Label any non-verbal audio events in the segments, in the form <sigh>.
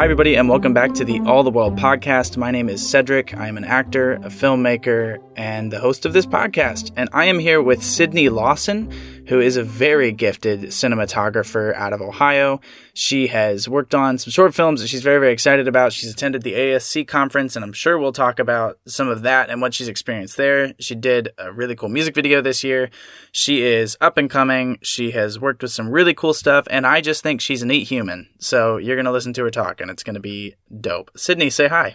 Hi, everybody, and welcome back to the All the World podcast. My name is Cedric. I am an actor, a filmmaker, and the host of this podcast. And I am here with Sydney Lawson, who is a very gifted cinematographer out of Ohio. She has worked on some short films that she's very, very excited about. She's attended the ASC conference, and I'm sure we'll talk about some of that and what she's experienced there. She did a really cool music video this year. She is up and coming. She has worked with some really cool stuff, and I just think she's a neat human. So you're going to listen to her talk, and it's going to be dope. Sydney, say hi.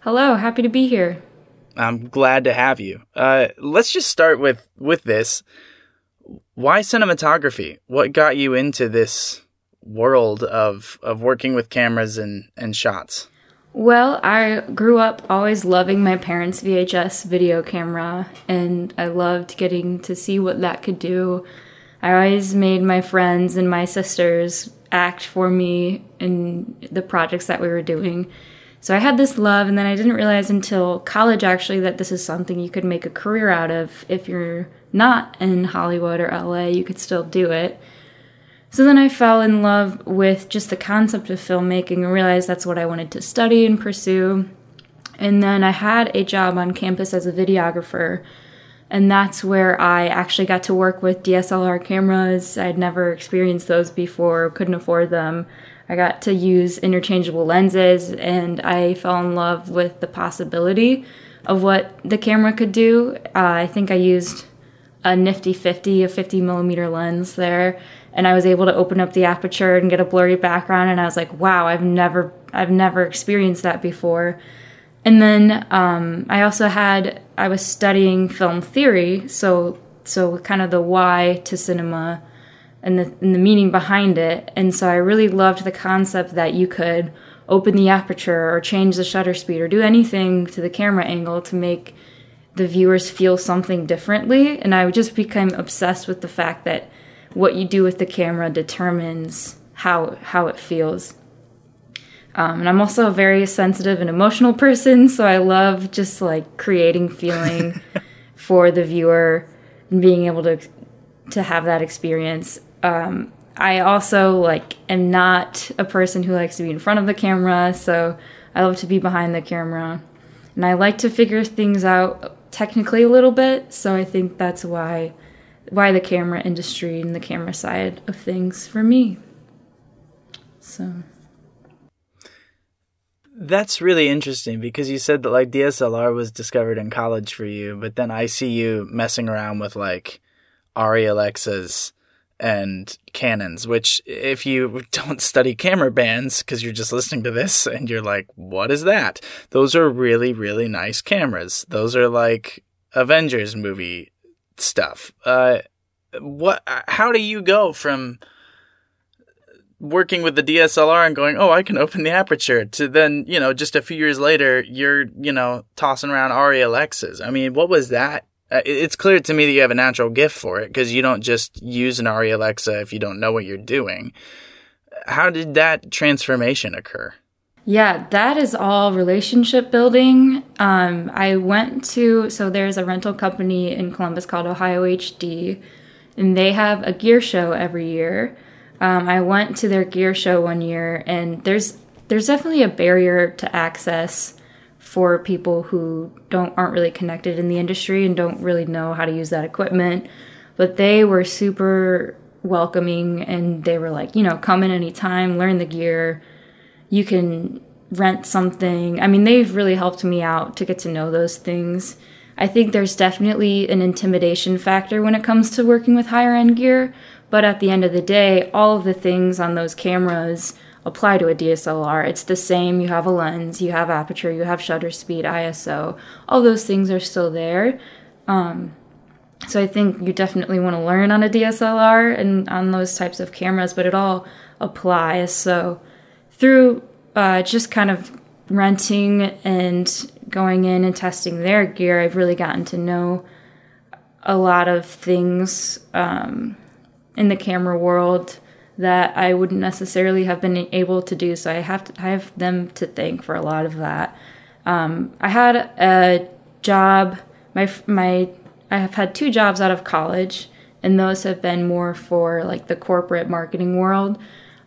Hello, happy to be here. I'm glad to have you. Uh, let's just start with with this. Why cinematography? What got you into this world of of working with cameras and and shots? Well, I grew up always loving my parents' VHS video camera, and I loved getting to see what that could do. I always made my friends and my sisters act for me in the projects that we were doing. So I had this love, and then I didn't realize until college actually that this is something you could make a career out of. If you're not in Hollywood or LA, you could still do it. So then I fell in love with just the concept of filmmaking and realized that's what I wanted to study and pursue. And then I had a job on campus as a videographer and that's where I actually got to work with DSLR cameras. I'd never experienced those before, couldn't afford them. I got to use interchangeable lenses, and I fell in love with the possibility of what the camera could do. Uh, I think I used a nifty 50, a 50 millimeter lens there, and I was able to open up the aperture and get a blurry background. And I was like, wow, I've never, I've never experienced that before. And then um, I also had I was studying film theory, so so kind of the why to cinema and the and the meaning behind it. And so I really loved the concept that you could open the aperture or change the shutter speed or do anything to the camera angle to make the viewers feel something differently. And I just became obsessed with the fact that what you do with the camera determines how how it feels. Um, and I'm also a very sensitive and emotional person, so I love just like creating feeling <laughs> for the viewer and being able to to have that experience. Um, I also like am not a person who likes to be in front of the camera, so I love to be behind the camera, and I like to figure things out technically a little bit. So I think that's why why the camera industry and the camera side of things for me. So. That's really interesting because you said that like DSLR was discovered in college for you, but then I see you messing around with like ARRI Alexas and Canons, which if you <laughs> don't study camera bands because you're just listening to this and you're like, what is that? Those are really, really nice cameras. Those are like Avengers movie stuff. Uh, what, how do you go from working with the DSLR and going, oh, I can open the aperture to then, you know, just a few years later, you're, you know, tossing around Alexas. I mean, what was that? Uh, it's clear to me that you have a natural gift for it because you don't just use an ARRI Alexa if you don't know what you're doing. How did that transformation occur? Yeah, that is all relationship building. Um, I went to, so there's a rental company in Columbus called Ohio HD, and they have a gear show every year um, I went to their gear show one year, and there's there's definitely a barrier to access for people who don't aren't really connected in the industry and don't really know how to use that equipment. But they were super welcoming, and they were like, you know, come in anytime, learn the gear. You can rent something. I mean, they've really helped me out to get to know those things. I think there's definitely an intimidation factor when it comes to working with higher end gear, but at the end of the day, all of the things on those cameras apply to a DSLR. It's the same. You have a lens, you have aperture, you have shutter speed, ISO. All those things are still there. Um, so I think you definitely want to learn on a DSLR and on those types of cameras, but it all applies. So through uh, just kind of renting and going in and testing their gear, I've really gotten to know a lot of things. Um, in the camera world that I wouldn't necessarily have been able to do. So I have to I have them to thank for a lot of that. Um, I had a job. My my I have had two jobs out of college, and those have been more for like the corporate marketing world.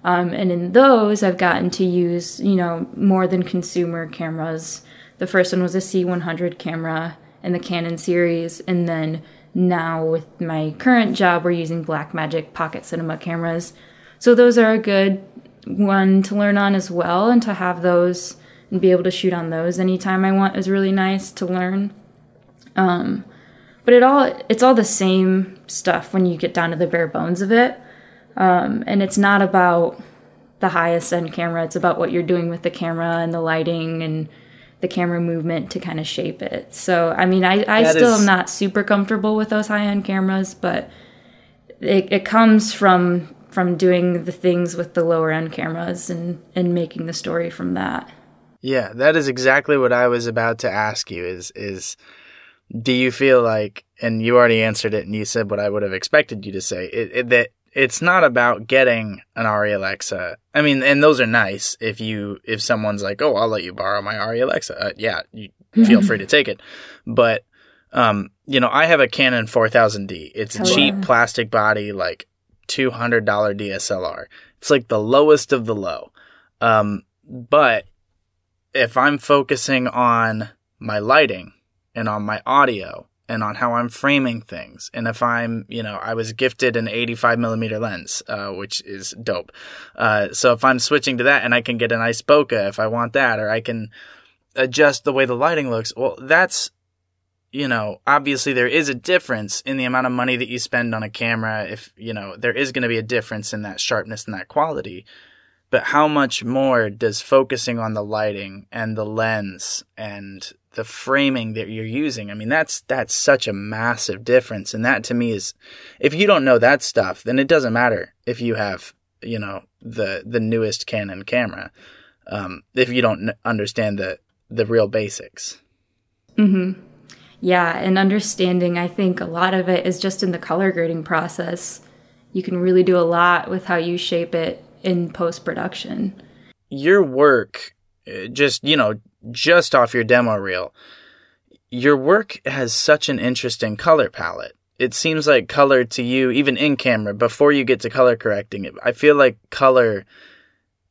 Um, and in those, I've gotten to use, you know, more than consumer cameras. The first one was a C100 camera in the Canon series, and then now with my current job, we're using Blackmagic Pocket Cinema cameras. So those are a good one to learn on as well, and to have those and be able to shoot on those anytime I want is really nice to learn. Um, but it all it's all the same stuff when you get down to the bare bones of it. Um, and it's not about the highest end camera. It's about what you're doing with the camera and the lighting and the camera movement to kind of shape it. So, I mean, I, I still is... am not super comfortable with those high end cameras, but it, it comes from from doing the things with the lower end cameras and and making the story from that. Yeah, that is exactly what I was about to ask you is is do you feel like and you already answered it and you said what I would have expected you to say it, it, that it's not about getting an Arri Alexa. I mean, and those are nice if you if someone's like, "Oh, I'll let you borrow my Arri Alexa." Uh, yeah, you <laughs> feel free to take it. But um, you know, I have a Canon 4000D. It's a cheap plastic body like $200 DSLR. It's like the lowest of the low. Um, but if I'm focusing on my lighting and on my audio and on how I'm framing things. And if I'm, you know, I was gifted an 85 millimeter lens, uh, which is dope. Uh, so if I'm switching to that and I can get a nice bokeh if I want that, or I can adjust the way the lighting looks, well, that's, you know, obviously there is a difference in the amount of money that you spend on a camera. If, you know, there is going to be a difference in that sharpness and that quality. But how much more does focusing on the lighting and the lens and the framing that you're using. I mean, that's that's such a massive difference, and that to me is, if you don't know that stuff, then it doesn't matter if you have you know the the newest Canon camera, um, if you don't understand the the real basics. Hmm. Yeah, and understanding. I think a lot of it is just in the color grading process. You can really do a lot with how you shape it in post production. Your work, uh, just you know, just off your demo reel, your work has such an interesting color palette. It seems like color to you, even in camera, before you get to color correcting it, I feel like color,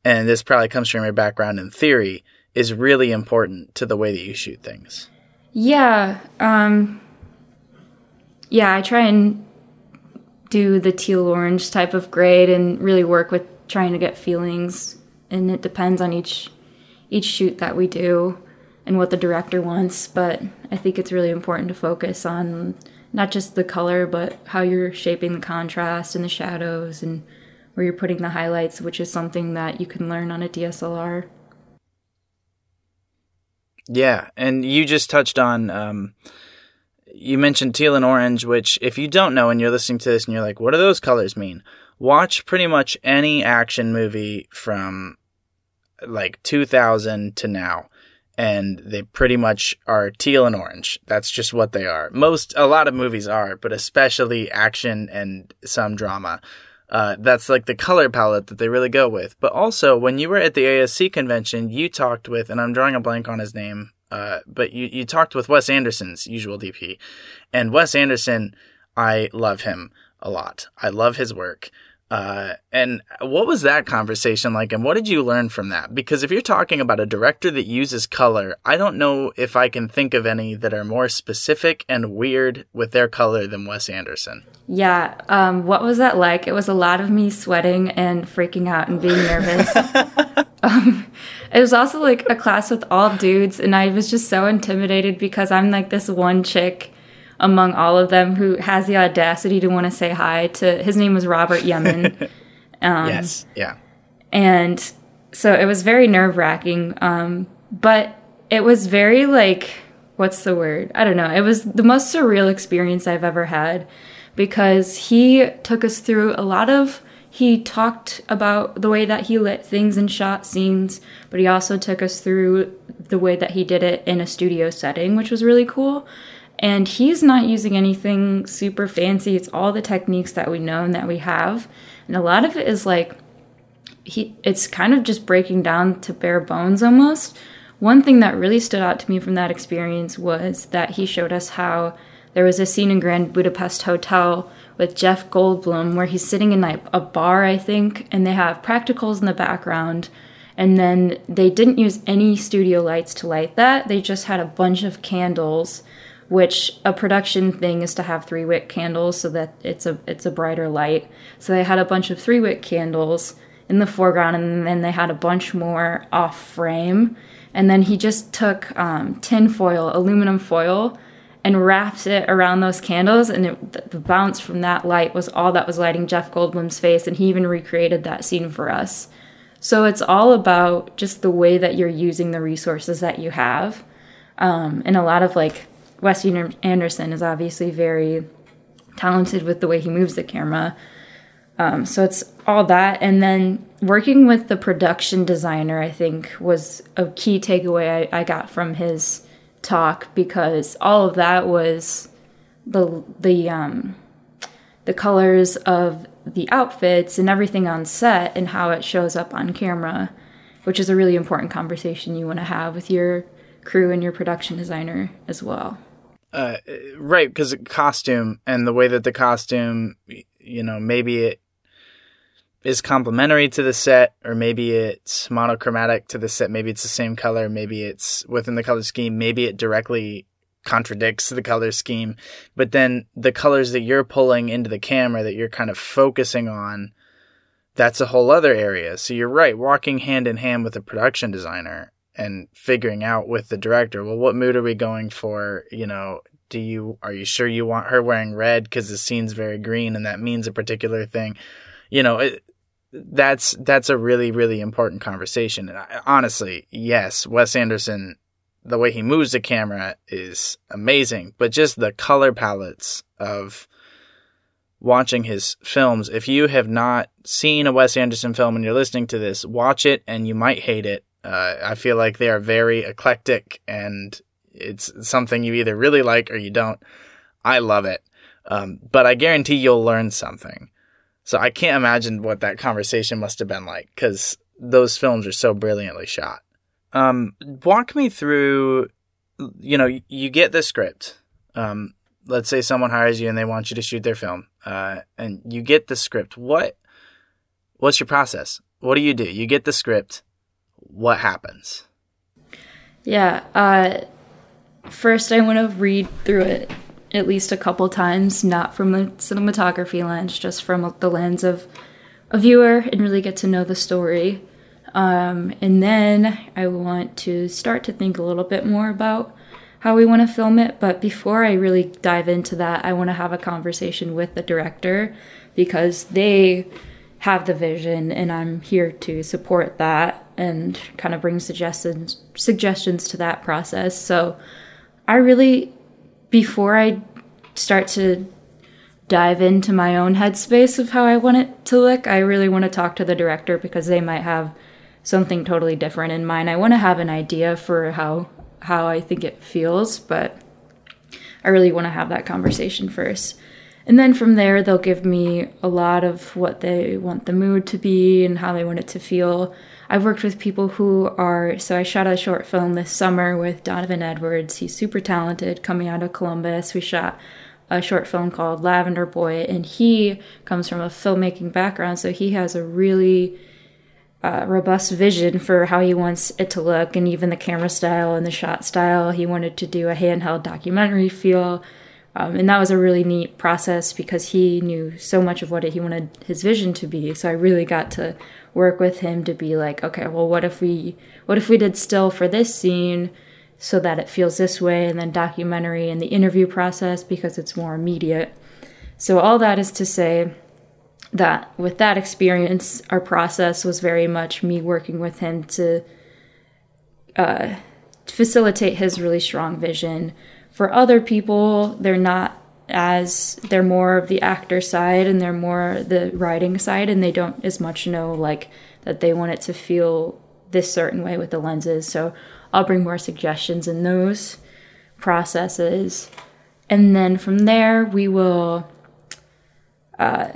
and this probably comes from your background in theory, is really important to the way that you shoot things. Yeah. Um, yeah, I try and do the teal orange type of grade and really work with trying to get feelings, and it depends on each each shoot that we do and what the director wants, but I think it's really important to focus on not just the color, but how you're shaping the contrast and the shadows and where you're putting the highlights, which is something that you can learn on a DSLR. Yeah, and you just touched on, um, you mentioned teal and orange, which if you don't know and you're listening to this and you're like, what do those colors mean? Watch pretty much any action movie from like 2000 to now and they pretty much are teal and orange. That's just what they are. Most, a lot of movies are, but especially action and some drama. Uh, that's like the color palette that they really go with. But also, when you were at the ASC convention, you talked with, and I'm drawing a blank on his name, uh, but you, you talked with Wes Anderson's usual DP. And Wes Anderson, I love him a lot. I love his work. Uh, and what was that conversation like, and what did you learn from that? Because if you're talking about a director that uses color, I don't know if I can think of any that are more specific and weird with their color than Wes Anderson. Yeah. Um, what was that like? It was a lot of me sweating and freaking out and being nervous. <laughs> um, it was also like a class with all dudes, and I was just so intimidated because I'm like this one chick among all of them who has the audacity to want to say hi to his name was Robert Yeoman. <laughs> um, yes, yeah. And so it was very nerve wracking, um, but it was very like, what's the word? I don't know. It was the most surreal experience I've ever had because he took us through a lot of. He talked about the way that he lit things and shot scenes, but he also took us through the way that he did it in a studio setting, which was really cool. And he's not using anything super fancy. It's all the techniques that we know and that we have. And a lot of it is like he it's kind of just breaking down to bare bones almost. One thing that really stood out to me from that experience was that he showed us how there was a scene in Grand Budapest Hotel with Jeff Goldblum where he's sitting in like a bar, I think, and they have practicals in the background. And then they didn't use any studio lights to light that. They just had a bunch of candles, which a production thing is to have three wick candles so that it's a it's a brighter light. So they had a bunch of three wick candles in the foreground, and then they had a bunch more off frame. And then he just took um, tin foil, aluminum foil, and wrapped it around those candles and it, the bounce from that light was all that was lighting jeff goldblum's face and he even recreated that scene for us so it's all about just the way that you're using the resources that you have um, and a lot of like wes anderson is obviously very talented with the way he moves the camera um, so it's all that and then working with the production designer i think was a key takeaway I, I got from his talk because all of that was the the um the colors of the outfits and everything on set and how it shows up on camera, which is a really important conversation you want to have with your crew and your production designer as well. Uh, right, because costume and the way that the costume, you know, maybe it is complementary to the set, or maybe it's monochromatic to the set. Maybe it's the same color. Maybe it's within the color scheme. Maybe it directly contradicts the color scheme. But then the colors that you're pulling into the camera that you're kind of focusing on, that's a whole other area. So you're right, walking hand in hand with the production designer and figuring out with the director, well, what mood are we going for? You know, do you are you sure you want her wearing red because the scene's very green and that means a particular thing? You know, it, that's that's a really really important conversation. And I, honestly, yes, Wes Anderson, the way he moves the camera is amazing, but just the color palettes of watching his films. If you have not seen a Wes Anderson film and you're listening to this, watch it and you might hate it. Uh, I feel like they are very eclectic and it's something you either really like or you don't. I love it. Um, but I guarantee you'll learn something. So I can't imagine what that conversation must have been like because those films are so brilliantly shot. Um, walk me through, you know, you get the script. Um, let's say someone hires you and they want you to shoot their film, uh, and you get the script. What, what's your process? What do you do? You get the script. What happens? Yeah. Uh, first, I want to read through it at least a couple times, not from the cinematography lens, just from the lens of a viewer and really get to know the story. Um, and then I want to start to think a little bit more about how we want to film it. But before I really dive into that, I want to have a conversation with the director because they have the vision and I'm here to support that and kind of bring suggestions suggestions to that process. So I really before I start to dive into my own headspace of how I want it to look, I really want to talk to the director because they might have something totally different in mind. I want to have an idea for how how I think it feels, but I really want to have that conversation first. And then from there, they'll give me a lot of what they want the mood to be and how they want it to feel. I've worked with people who are, so I shot a short film this summer with Donovan Edwards. He's super talented coming out of Columbus. We shot a short film called Lavender Boy, and he comes from a filmmaking background, so he has a really uh, robust vision for how he wants it to look, and even the camera style and the shot style. He wanted to do a handheld documentary feel. Um, and that was a really neat process because he knew so much of what he wanted his vision to be. So I really got to work with him to be like, okay, well, what if we, what if we did still for this scene, so that it feels this way, and then documentary and the interview process because it's more immediate. So all that is to say that with that experience, our process was very much me working with him to uh, facilitate his really strong vision for other people, they're not as they're more of the actor side and they're more the writing side and they don't as much know like that they want it to feel this certain way with the lenses. So I'll bring more suggestions in those processes. And then from there, we will uh,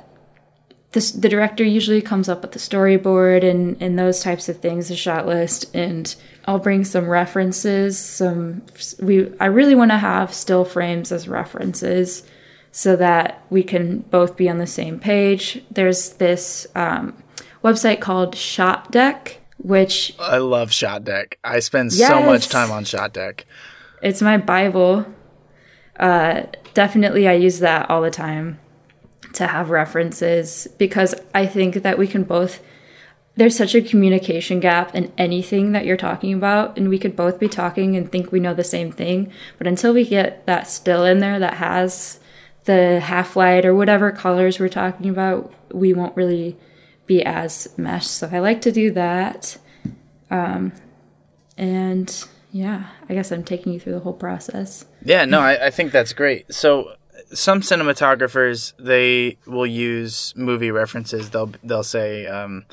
this, the director usually comes up with the storyboard and, and those types of things, the shot list, and I'll bring some references. Some we I really want to have still frames as references so that we can both be on the same page. There's this um, website called Shot Deck, which I love Shot Deck. I spend yes, so much time on Shot Deck. It's my Bible. Uh, definitely, I use that all the time to have references because I think that we can both there's such a communication gap in anything that you're talking about and we could both be talking and think we know the same thing but until we get that still in there that has the half light or whatever colors we're talking about we won't really be as meshed. So i like to do that. Um, and yeah i guess i'm taking you through the whole process. Yeah no I, I think that's great. So some cinematographers they will use movie references. They'll they'll say, um,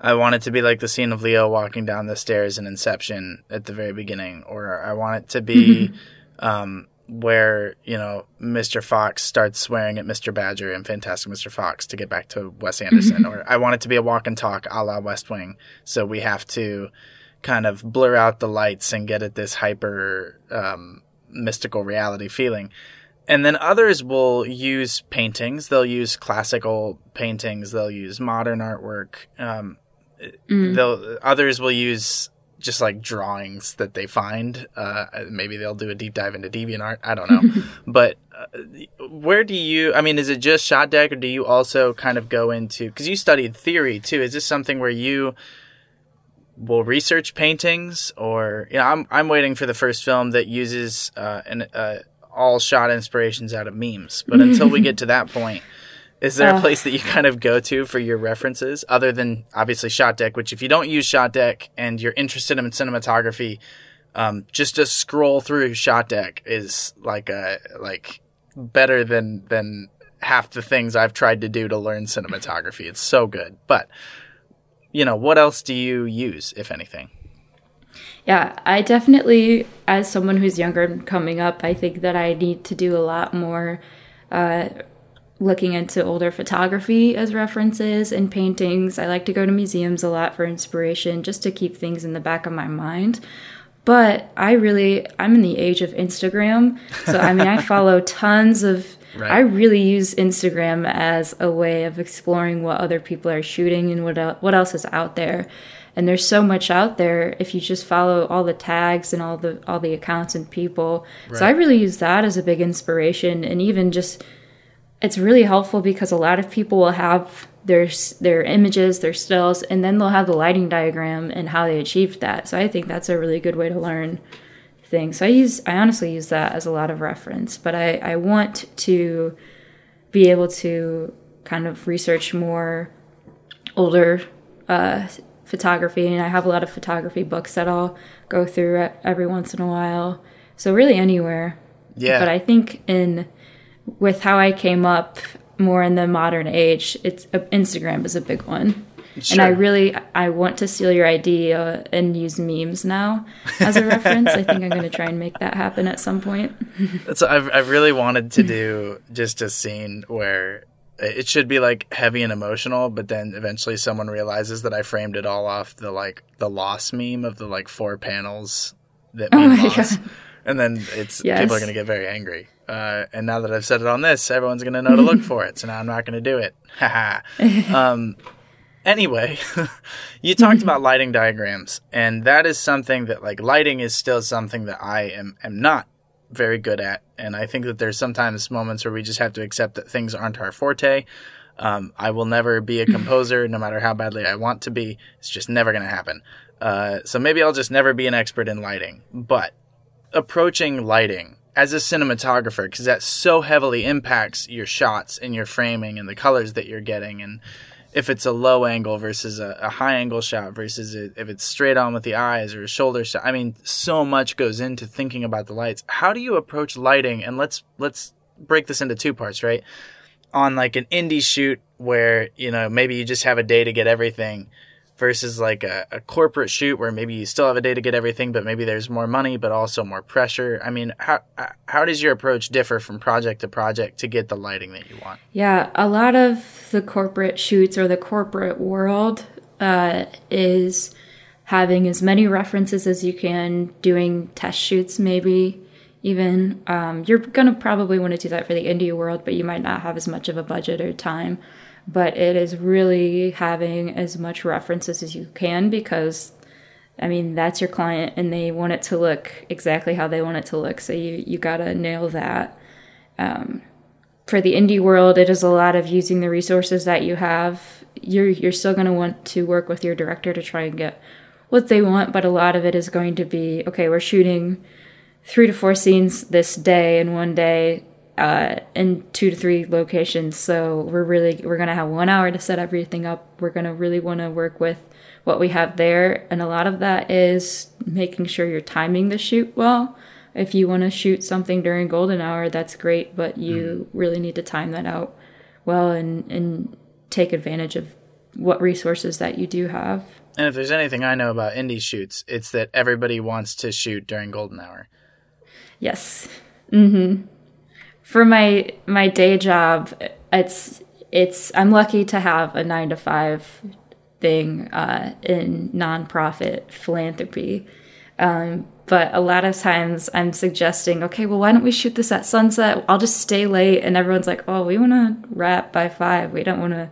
"I want it to be like the scene of Leo walking down the stairs in Inception at the very beginning," or "I want it to be um, where you know Mr. Fox starts swearing at Mr. Badger in Fantastic Mr. Fox to get back to Wes Anderson," or "I want it to be a walk and talk a la West Wing," so we have to kind of blur out the lights and get at this hyper um, mystical reality feeling and then others will use paintings. They'll use classical paintings. They'll use modern artwork. Um, mm. They'll others will use just like drawings that they find. Uh, maybe they'll do a deep dive into DeviantArt. I don't know. <laughs> but uh, where do you? I mean, is it just shot deck, or do you also kind of go into? Because you studied theory too. Is this something where you will research paintings, or you know, I'm I'm waiting for the first film that uses uh, an uh, all shot inspirations out of memes. But <laughs> until we get to that point, is there uh, a place that you kind of go to for your references other than obviously Shot Deck? Which, if you don't use Shot Deck and you're interested in cinematography, um, just to scroll through Shot Deck is like a like better than than half the things I've tried to do to learn cinematography. It's so good. But you know, what else do you use, if anything? Yeah, I definitely, as someone who's younger and coming up, I think that I need to do a lot more uh, looking into older photography as references and paintings. I like to go to museums a lot for inspiration just to keep things in the back of my mind. But I really, I'm in the age of Instagram. So, I mean, I <laughs> follow tons of Right. I really use Instagram as a way of exploring what other people are shooting and what what else is out there and there's so much out there if you just follow all the tags and all the all the accounts and people. Right. so i really use that as a big inspiration and even just it's really helpful because a lot of people will have their their images their stills and then they'll have the lighting diagram and how they achieved that. So i think that's a really good way to learn things. So i use i honestly use that as a lot of reference but i i want to be able to kind of research more older uh, photography, and I have a lot of photography books that I'll go through every once in a while. So really anywhere. Yeah. But I think in with how I came up more in the modern age, it's uh, Instagram is a big one. Sure. And I really I want to steal your idea and use memes now as a reference. I think I'm going to try and make that happen at some point. <laughs> That's I've I've really wanted to do just a scene where it should be like heavy and emotional, but then eventually someone realizes that I framed it all off the like the loss meme of the like four panels that mean oh loss. God. And then it's yes. people are going to get very angry. Uh, and now that I've said it on this, everyone's going to know to look for it. So now I'm not going to do it. <laughs> um, anyway, <laughs> you talked about lighting diagrams, and that is something that like lighting is still something that I am am not very good at. And I think that there's sometimes moments where we just have to accept that things aren't our forte. Um, I will never be a <laughs> composer, no matter how badly I want to be. It's just never going to happen. Uh, so maybe I'll just never be an expert in lighting. But approaching lighting as a cinematographer, because that so heavily impacts your shots and your framing and the colors that you're getting and if it's a low angle versus a, a high angle shot versus a, if it's straight on with the eyes or a shoulder shot. I mean, so much goes into thinking about the lights. How do you approach lighting? And let's let's break this into two parts, right? On like an indie shoot where you know maybe you just have a day to get everything versus like a, a corporate shoot where maybe you still have a day to get everything, but maybe there's more money, but also more pressure? I mean, how how does your approach differ from project to project to get the lighting that you want? Yeah, a lot of the corporate shoots or the corporate world uh, is having as many references as you can, doing test shoots maybe even. Um, you're to probably want to do that for the indie world, but you might not have as much of a budget or time. But it is really having as much references as you can because, I mean, that's your client and they want it to look exactly how they want it to look. So you, you got to nail that. Um, for the indie world, it is a lot of using the resources that you have. You're, you're still to want to work with your director to try and get what they want, but a lot of it is going to be okay, we're shooting three to four scenes this day in one day uh, in two to three locations. So we're really we're gonna have one hour to set everything up. We're gonna really want to work with what we have there, and a lot of that is making sure you're timing the shoot well. If you want to shoot something during golden hour, that's great, but you mm. really need to time that out well and and take advantage of what resources that you do have. And if there's anything I know about indie shoots, it's that everybody wants to shoot during golden hour. Yes. Mm-hmm. For my my day job, it's it's I'm lucky to have a nine to five thing uh, in nonprofit philanthropy. Um, but a lot of times I'm suggesting, okay, well, why don't we shoot this at sunset? I'll just stay late. And everyone's like, oh, we want to wrap by five. We don't want to.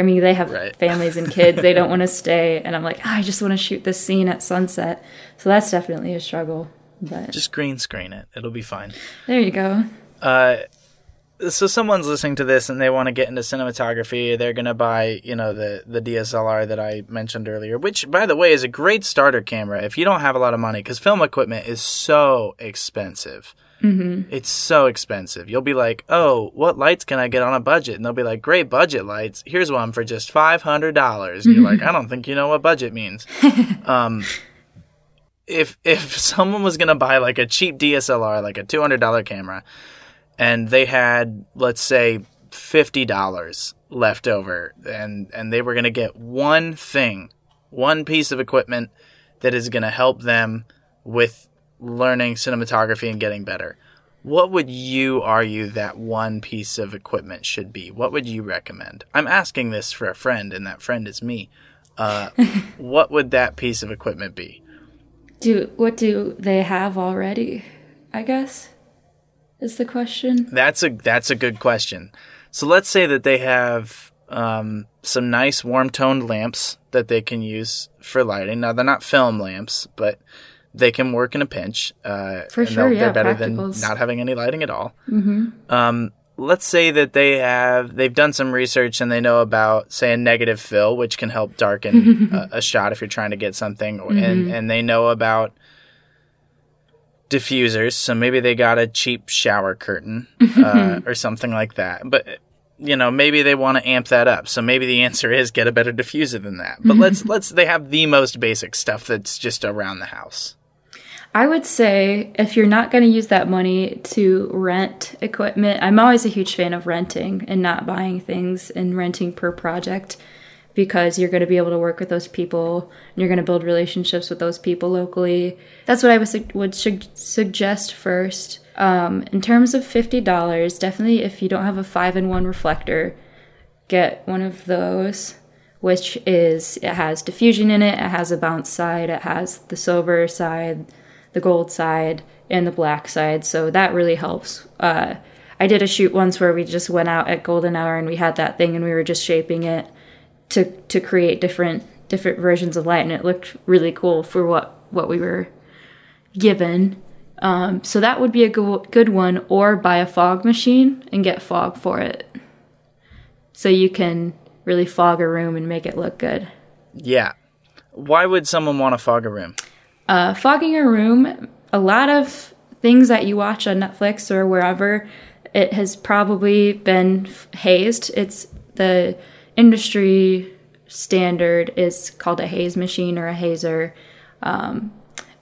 I mean, they have right. families and kids. they don't want to stay. And I'm like, oh, I just want to shoot this scene at sunset. So that's definitely a struggle. But just green screen it. It'll be fine. There you go. Uh, so someone's listening to this and they want to get into cinematography. They're gonna buy, you know, the the DSLR that I mentioned earlier, which, by the way, is a great starter camera if you don't have a lot of money, because film equipment is so expensive. Mm-hmm. It's so expensive. You'll be like, "Oh, what lights can I get on a budget?" And they'll be like, "Great budget lights. Here's one for just five hundred dollars." And you're like, "I don't think you know what budget means." <laughs> um, if if <laughs> someone was gonna buy like a cheap DSLR, like a two hundred dollar camera, and they had let's say fifty dollars left over, and and they were gonna get one thing, one piece of equipment that is gonna help them with learning cinematography and getting better. What would you argue that one piece of equipment should be? What would you recommend? I'm asking this for a friend, and that friend is me. Uh, <laughs> what would that piece of equipment be? do what do they have already? I guess is the question. That's a that's a good question. So let's say that they have um, some nice warm toned lamps that they can use for lighting. Now they're not film lamps, but they can work in a pinch. Uh, for sure, yeah, they're better than not having any lighting at all. Mm-hmm. Um, let's say that they have they've done some research and they know about say a negative fill which can help darken <laughs> a, a, shot if you're trying to get something mm-hmm. and and they know about diffusers so maybe they got a cheap shower curtain <laughs> uh, or something like that. But you know maybe they want to amp that up so maybe the answer is get a better diffuser than that. But let's let's they have the most basic stuff that's just around the house. I would say if you're not going to use that money to rent equipment, I'm always a huge fan of renting and not buying things and renting per project because you're going to be able to work with those people and you're going to build relationships with those people locally. That's what I would, would su- suggest first. Um, in terms of $50, definitely if you don't have a 5 in 1 reflector, get one of those which is it has diffusion in it, it has a bounce side, it has the silver side, the gold side and the black side. So that really helps. Uh, I did a shoot once where we just went out at golden hour and we had that thing and we were just shaping it to to create different different versions of light and it looked really cool for what what we were given. Um, so that would be a go- good one, or buy a fog machine and get fog for it, so you can really fog a room and make it look good. Yeah. Why would someone want to fog a room? Uh, fogging a room, a lot of things that you watch on Netflix or wherever, it has probably been hazed. It's the industry standard is called a haze machine or a hazer. Um,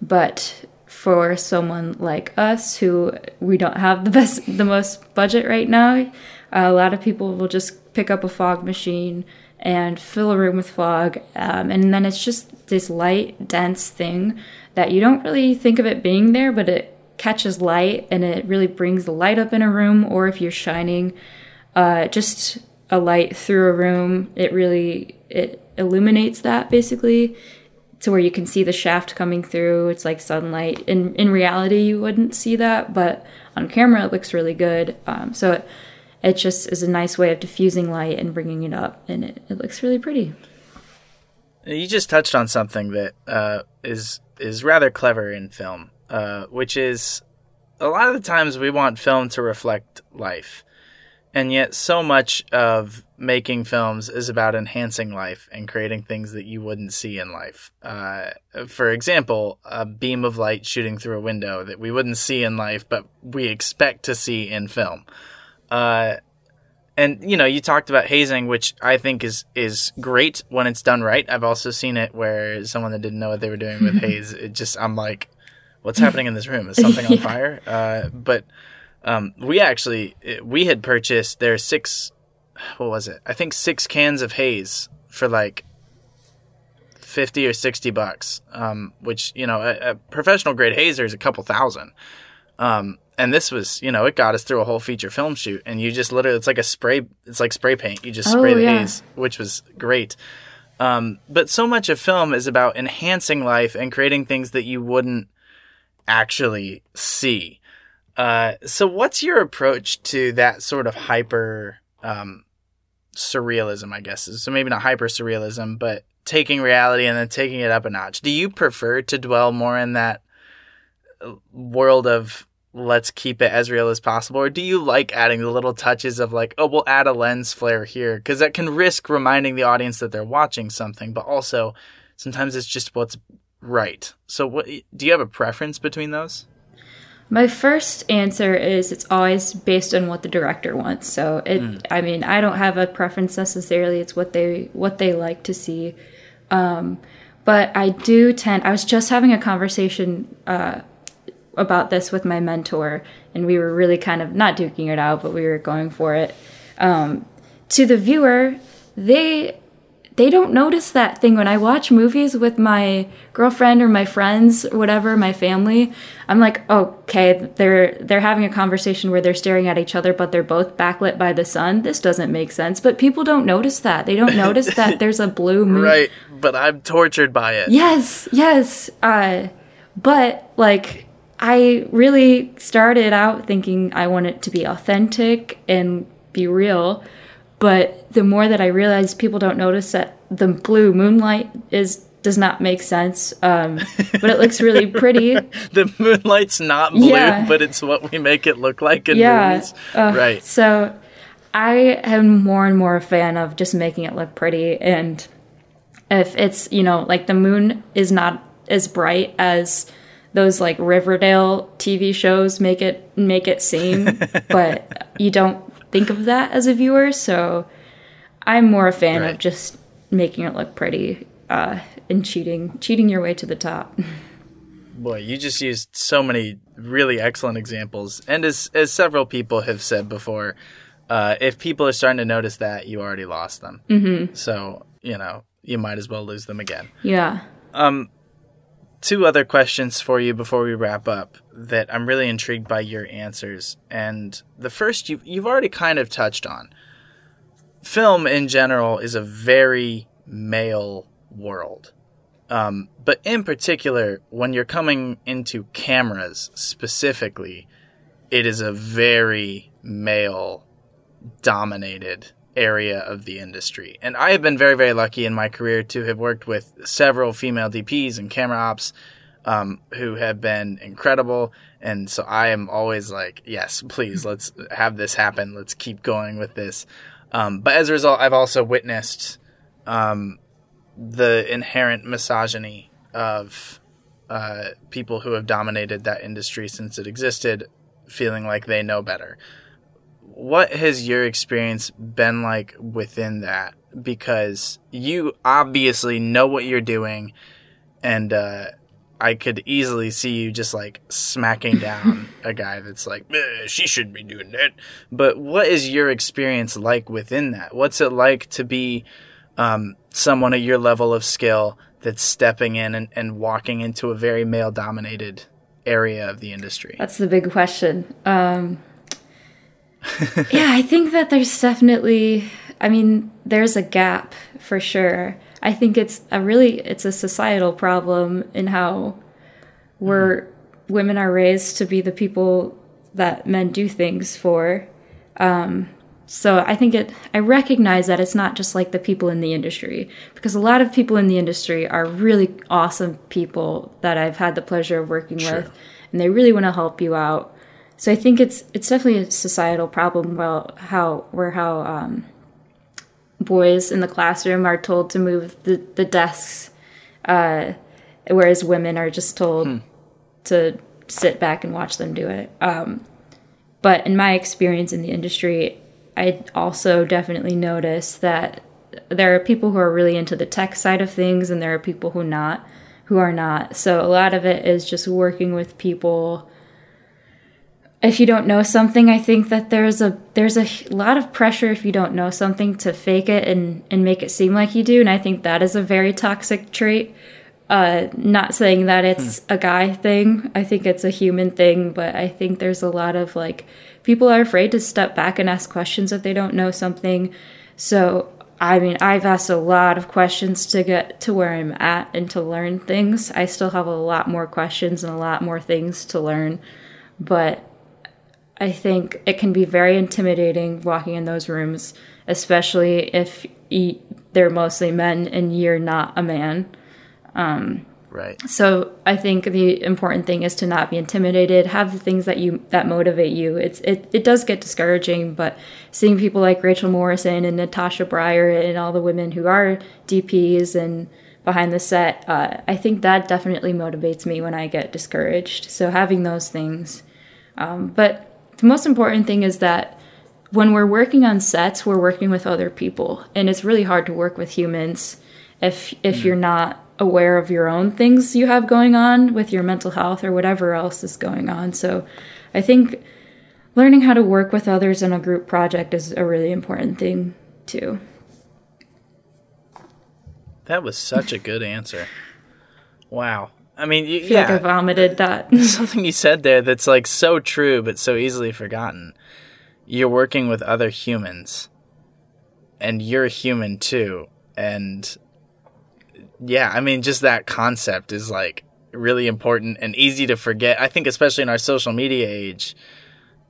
but for someone like us who we don't have the <laughs> best the most budget right now, a lot of people will just pick up a fog machine and fill a room with fog. Um, and then it's just this light, dense thing that you don't really think of it being there, but it catches light and it really brings the light up in a room. Or if you're shining uh, just a light through a room, it really it illuminates that basically to where you can see the shaft coming through. It's like sunlight. In in reality, you wouldn't see that, but on camera, it looks really good. Um, so it, it just is a nice way of diffusing light and bringing it up, and it, it looks really pretty. You just touched on something that uh, is is rather clever in film, uh, which is a lot of the times we want film to reflect life. And yet, so much of making films is about enhancing life and creating things that you wouldn't see in life. Uh, for example, a beam of light shooting through a window that we wouldn't see in life, but we expect to see in film. Uh, and you know, you talked about hazing, which I think is is great when it's done right. I've also seen it where someone that didn't know what they were doing with <laughs> haze, it just I'm like, what's happening in this room? Is something on <laughs> fire? Uh, but um, we actually we had purchased their six, what was it? I think six cans of haze for like fifty or sixty bucks. Um, which you know a, a, professional grade hazer is a couple thousand. Um, and this was you know it got us through a whole feature film shoot, and you just literally it's like a spray it's like spray paint. You just spray oh, the yeah. haze, which was great. Um, but so much of film is about enhancing life and creating things that you wouldn't actually see. Uh, so what's your approach to that sort of hyper um, surrealism? I guess so maybe not hyper surrealism, but taking reality and then taking it up a notch. Do you prefer to dwell more in that uh, world of let's keep it as real as possible, or do you like adding the little touches of like, oh, we'll add a lens flare here because that can risk reminding the audience that they're watching something, but also sometimes it's just what's right. So, what do you have a preference between those? My first answer is it's always based on what the director wants. So it mm. I mean, I don't have a preference necessarily. It's what they what they like to see. Um, but I do tend I was just having a conversation uh, about this with my mentor and we were really kind of not duking it out, but we were going for it. Um, to the viewer, they they don't notice that thing when I watch movies with my girlfriend or my friends, or whatever, my family. I'm like, okay, they're they're having a conversation where they're staring at each other, but they're both backlit by the sun. This doesn't make sense. But people don't notice that. They don't notice that <laughs> there's a blue moon. Right, but I'm tortured by it. Yes, yes. Uh, but like, I really started out thinking I want it to be authentic and be real but the more that I realized people don't notice that the blue moonlight is does not make sense. Um, <laughs> but it looks really pretty. the moonlight's not blue, yeah. but it's what we make it look like in yeah. movies. Uh, right. So I am more and more a fan of just making it look pretty. And if it's, you know, like the moon is not as bright as those like Riverdale TV shows make it make it seem, <laughs> but you don't think of that as a viewer. So I'm more a fan right. of just making it look pretty uh, and cheating cheating your way to the top. <laughs> Boy, you just used so many really excellent examples, and as as several people have said before, uh, if people are starting to notice that, you already lost them. Mm-hmm. So you know you might as well lose them again. Yeah. Um, two other questions for you before we wrap up that I'm really intrigued by your answers. And the first you you've already kind of touched on. Film in general is a very male world. Um, but in particular, when you're coming into cameras specifically, it is a very male dominated area of the industry. And I have been very, very lucky in my career to have worked with several female DPs and camera ops um, who have been incredible. And so I am always like, yes, please, <laughs> let's have this happen. Let's keep going with this. Um, but as a result, I've also witnessed um, the inherent misogyny of uh, people who have dominated that industry since it existed, feeling like they know better what has your experience been like within that? Because you obviously know what you're doing, and uh, I could easily see you just like smacking down <laughs> a guy that's like, eh, she shouldn't be doing that. But what is your experience like within that? What's it like to be um, someone at your level of skill that's stepping in and, and walking into a very male dominated area of the industry? That's the big question. Um, yeah, I think that there's definitely, I mean, there's a gap for sure. I think it's a really it's a societal problem in how we're mm. women are raised to be the people that men do things for. Um, so I think it I recognize that it's not just like the people in the industry because a lot of people in the industry are really awesome people that I've had the pleasure of working sure. with and they really want to help you out. So I think it's it's definitely a societal problem about how where how um, boys in the classroom are told to move the, the desks, uh, whereas women are just told hmm. to sit back and watch them do it. Um, but in my experience in the industry, I also definitely noticed that there are people who are really into the tech side of things, and there are people who not, who are not. So a lot of it is just working with people if you don't know something, I think that there's a there's a lot of pressure if you don't know something to fake it and and make it seem like you do, and I think that is a very toxic trait. Uh, not saying that it's hmm. a guy thing. I think it's a human thing, but I think there's a lot of like people are afraid to step back and ask questions if they don't know something. So I mean, I've asked a lot of questions to get to where I'm at and to learn things. I still have a lot more questions and a lot more things to learn, but I think it can be very intimidating walking in those rooms, especially if they're mostly men and you're not a man. Um, right. So I think the important thing is to not be intimidated. Have the things that you that motivate you. It's it it does get discouraging, but seeing people like Rachel Morrison and Natasha Braier and all the women who are DPs and behind the set, uh, I think that definitely motivates me when I get discouraged. So having those things, um, but the most important thing is that when we're working on sets, we're working with other people, and it's really hard to work with humans if if mm. you're not aware of your own things you have going on with your mental health or whatever else is going on. So, I think learning how to work with others in a group project is a really important thing too. That was such a good answer. Wow. I mean, you, I yeah, like I vomited that. <laughs> something you said there that's like so true, but so easily forgotten. You're working with other humans, and you're a human too. And yeah, I mean, just that concept is like really important and easy to forget. I think, especially in our social media age,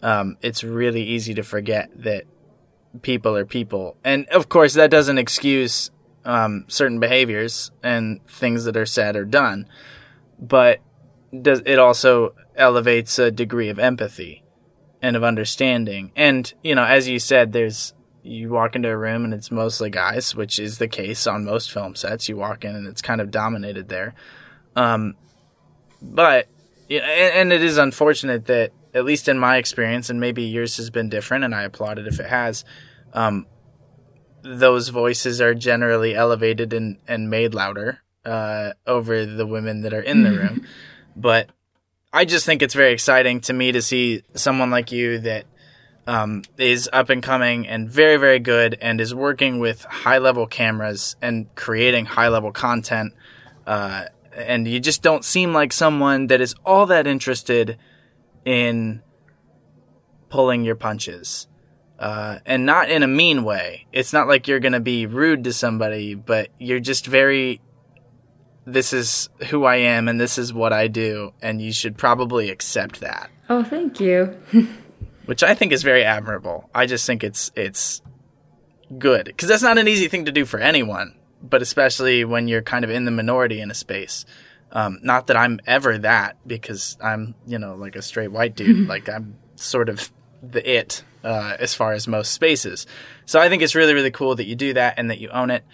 um, it's really easy to forget that people are people. And of course, that doesn't excuse um, certain behaviors and things that are said or done but does it also elevates a degree of empathy and of understanding. And you know, as you said, there's you walk into a room and it's mostly guys, which is the case on most film sets. You walk in and it's kind of dominated there. Um, but and, and it is unfortunate that at least in my experience, and maybe yours has been different, and I applaud it if it has. Um, those voices are generally elevated and, and made louder uh, over the women that are in the room. <laughs> but I just think it's very exciting to me to see someone like you that um, is up and coming and very, very good and is working with high level cameras and creating high level content. Uh, and you just don't seem like someone that is all that interested in pulling your punches. Uh, and not in a mean way. It's not like you're going to be rude to somebody, but you're just very this is who I am and this is what I do, and you should probably accept that. Oh, thank you. <laughs> Which I think is very admirable. I just think it's it's good because that's not an easy thing to do for anyone, but especially when you're kind of in the minority in a space. Um, not that I'm ever that because I'm you know like a straight white dude. <laughs> like I'm sort of the it uh, as far as most spaces. So I think it's really really cool that you do that and that you own it.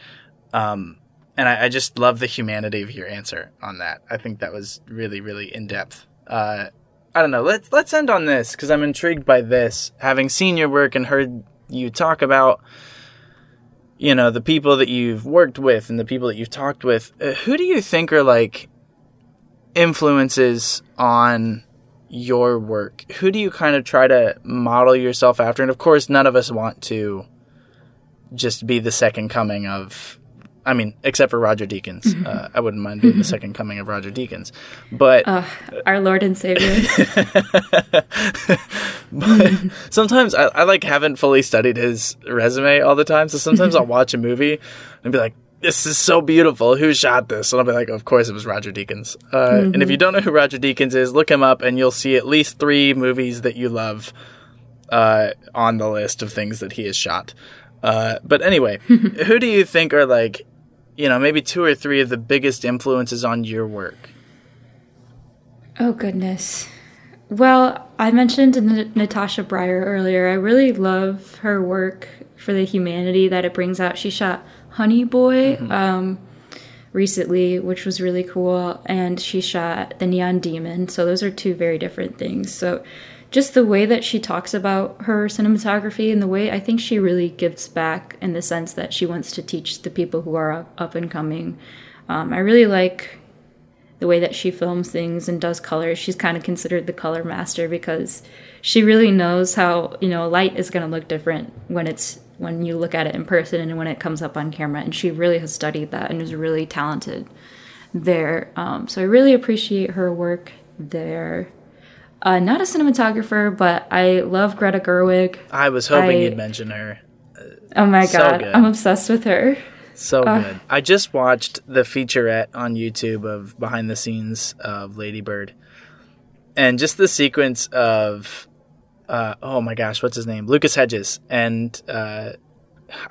Um, and I, I, just love the humanity of your answer on that. I think that was really, really in depth. Uh, I don't know. Let's let's end on this because I'm intrigued by this. Having seen your work and heard you talk about, you know, the people that you've worked with and the people that you've talked with. Uh, who do you think are like influences on your work? Who do you kind of try to model yourself after? And of course, none of us want to just be the second coming of I mean, except for Roger Deakins. Uh, I wouldn't mind being the second coming of Roger Deakins. But Uh, our Lord and Savior. <laughs> but sometimes I, I like haven't fully studied his resume all the time. So sometimes I'll watch a movie and be like, "This is so beautiful. Who shot this?" And I'll be like, "Of course it was Roger Deakins." Uh, And if you don't know who Roger Deakins is, look him up, and you'll see at least three movies that you love uh, on the list of things that he has shot. Uh, but anyway, <laughs> who do you think are like, you know, maybe two or three of the biggest influences on your work? Oh, goodness. Well, I mentioned N- Natasha Braier earlier. I really love her work for the humanity that it brings out. She shot Honey Boy um, recently, which was really cool, and she shot The Neon Demon. So, those are two very different things. So, just the way that she talks about her cinematography and the way I think she really gives back in the sense that she wants to teach the people who are up, and coming. Um, I really like the way that she films things and does color. She's kind of considered the color master because she really knows how, you know, light is going to look different when it's when you look at it in person and when it comes up on camera. And she really has studied that and is really talented there. Um, so I really appreciate her work there. Uh, not a cinematographer, but I love Greta Gerwig. I was hoping I- you'd mention her. Oh my So god, good. I'm obsessed with her. So Uh. good. I just watched the featurette on YouTube of behind the scenes of Lady Bird. And just the sequence of uh, oh my gosh, what's his name? Lucas Hedges and uh,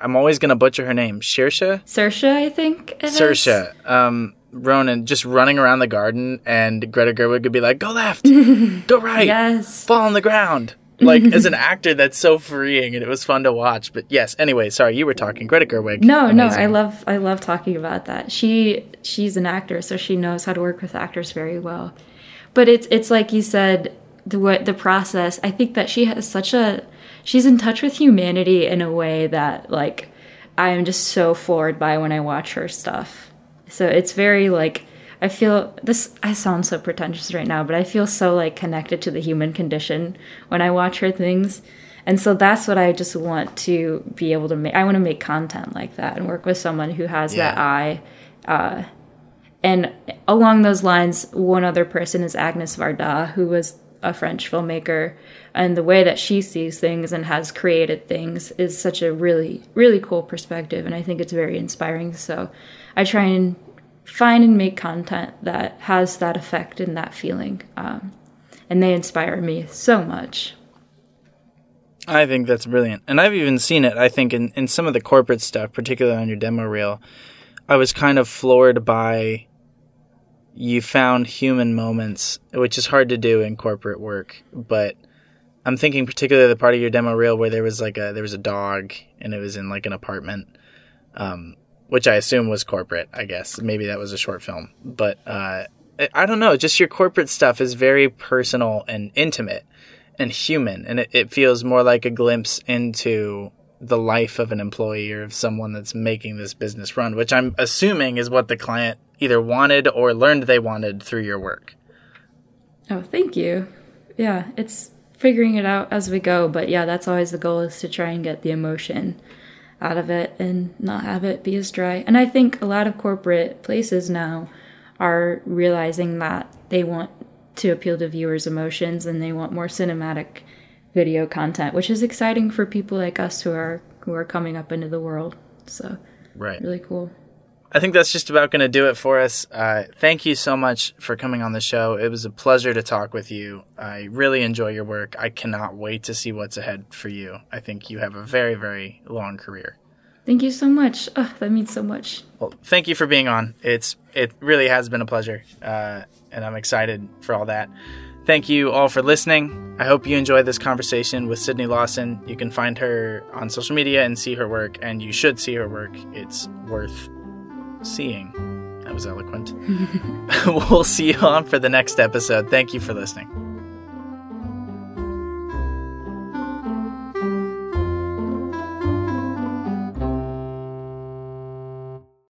I'm always gonna butcher her name. Shirsha? Saoirse, I think. Saoirse. Um Ronan just running around the garden and Greta Gerwig would be like, Go left, <laughs> go right, Yes. fall on the ground. Like as an actor, that's so freeing and it was fun to watch. But yes, anyway, sorry, you were talking. Greta Gerwig. No, no. I love I love talking about that. She she's an actor, so she knows how to work with actors very well. But it's it's like you said, the what the process. I think that she has such a she's in touch with humanity in a way that like I am just so floored by when I watch her stuff. So it's very like I feel this I sound so pretentious right now, but I feel so like connected to the human condition when I watch her things. And so that's what I just want to be able to make. I want to make content like that and work with someone who has that eye. Uh, and along those lines, one other person is Agnes Varda, who was a French filmmaker. And the way that she sees things and has created things is such a really, really cool perspective. And I think it's very inspiring. So I try and find and make content that has that effect and that feeling. Um, and they inspire me so much. I think that's brilliant. And I've even seen it, I think, in, in some of the corporate stuff, particularly on your demo reel. I was kind of floored by you found human moments, which is hard to do in corporate work. But I'm thinking particularly the part of your demo reel where there was like a there was a dog and it was in like an apartment. Um, which I assume was corporate, I guess. Maybe that was a short film. But uh, I, don't know, just your corporate stuff is very personal and intimate and human and it, it feels more like a glimpse into the life of an employee or of someone that's making this business run which i'm assuming is what the client either wanted or learned they wanted through your work Oh, thank you. Yeah, it's figuring it out as we go, but yeah, that's always the goal is to try and get the emotion out of it and not have it be as dry. And I think a lot of corporate places now are realizing that they want to appeal to viewers' emotions and they want more cinematic video content, which is exciting for people like us who are who are coming up into the world. So, right really cool. I think that's just about going to do it for us uh, thank you so much for coming on the show it was a pleasure to talk with you i really enjoy your work i cannot wait to see what's ahead for you i think you have a very very long career Thank you so much. Oh, that means so much. Well, thank you for being on. It's it really has been a pleasure, uh, and I'm excited for all that. Thank you all for listening. I hope you enjoyed this conversation with Sydney Lawson. You can find her on social media and see her work, and you should see her work. It's worth seeing. That was eloquent. <laughs> <laughs> we'll see you on for the next episode. Thank you for listening.